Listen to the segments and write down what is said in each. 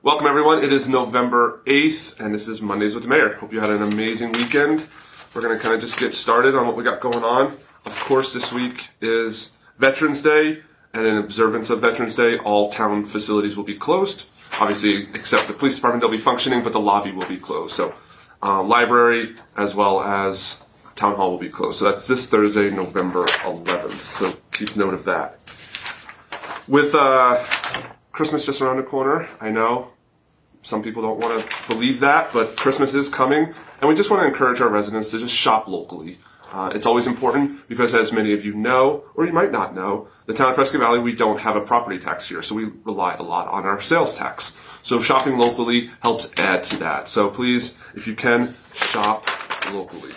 Welcome, everyone. It is November 8th, and this is Mondays with the Mayor. Hope you had an amazing weekend. We're going to kind of just get started on what we got going on. Of course, this week is Veterans Day, and in observance of Veterans Day, all town facilities will be closed. Obviously, except the police department, they'll be functioning, but the lobby will be closed. So, uh, library as well as town hall will be closed. So that's this Thursday, November 11th. So keep note of that. With uh, Christmas just around the corner, I know some people don't want to believe that, but Christmas is coming, and we just want to encourage our residents to just shop locally. Uh, it's always important because, as many of you know, or you might not know, the town of Prescott Valley, we don't have a property tax here, so we rely a lot on our sales tax. So shopping locally helps add to that. So please, if you can, shop locally.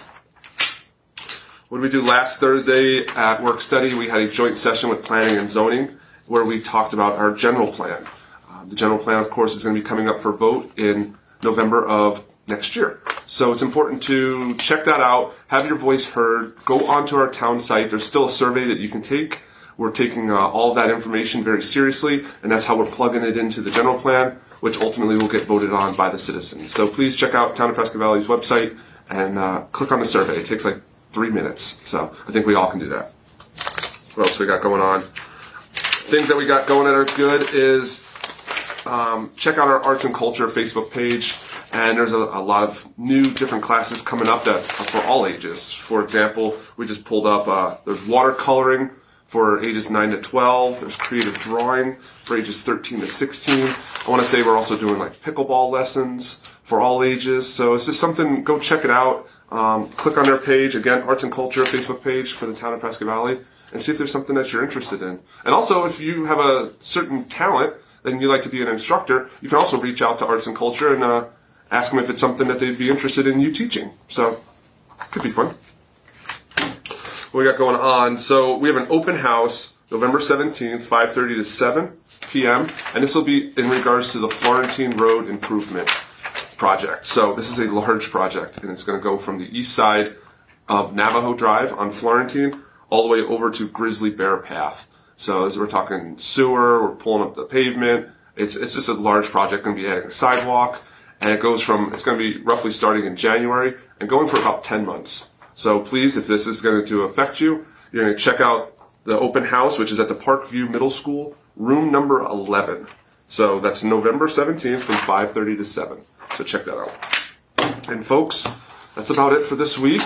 What did we do last Thursday at work study? We had a joint session with planning and zoning where we talked about our general plan. Uh, the general plan, of course, is going to be coming up for vote in November of next year. So it's important to check that out, have your voice heard, go onto our town site. There's still a survey that you can take. We're taking uh, all that information very seriously, and that's how we're plugging it into the general plan, which ultimately will get voted on by the citizens. So please check out Town of Prescott Valley's website and uh, click on the survey. It takes like three minutes. So I think we all can do that. What else we got going on? Things that we got going that are good is um, check out our arts and culture Facebook page. And there's a, a, lot of new different classes coming up that for all ages. For example, we just pulled up, uh, there's watercoloring for ages 9 to 12. There's creative drawing for ages 13 to 16. I want to say we're also doing like pickleball lessons for all ages. So it's just something, go check it out. Um, click on their page, again, Arts and Culture Facebook page for the town of Prescott Valley, and see if there's something that you're interested in. And also, if you have a certain talent and you like to be an instructor, you can also reach out to Arts and Culture and uh, ask them if it's something that they'd be interested in you teaching. So, could be fun. What we got going on? So we have an open house November 17th, 5:30 to 7 p.m. And this will be in regards to the Florentine Road improvement project. So this is a large project, and it's going to go from the east side of Navajo Drive on Florentine all the way over to Grizzly Bear Path. So as we're talking sewer, we're pulling up the pavement. It's it's just a large project. Going to be adding a sidewalk, and it goes from it's going to be roughly starting in January and going for about 10 months. So please, if this is going to affect you, you're going to check out the open house, which is at the Parkview Middle School, room number 11. So that's November 17th from 5:30 to 7. So check that out. And folks, that's about it for this week.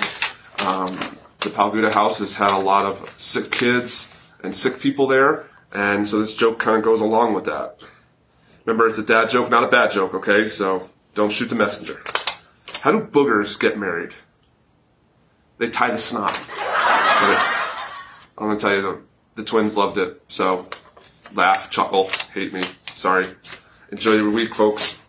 Um, the Palguta House has had a lot of sick kids and sick people there, and so this joke kind of goes along with that. Remember, it's a dad joke, not a bad joke, okay? So don't shoot the messenger. How do boogers get married? They tie the snot. I'm gonna tell you, the, the twins loved it. So laugh, chuckle, hate me. Sorry. Enjoy your week, folks.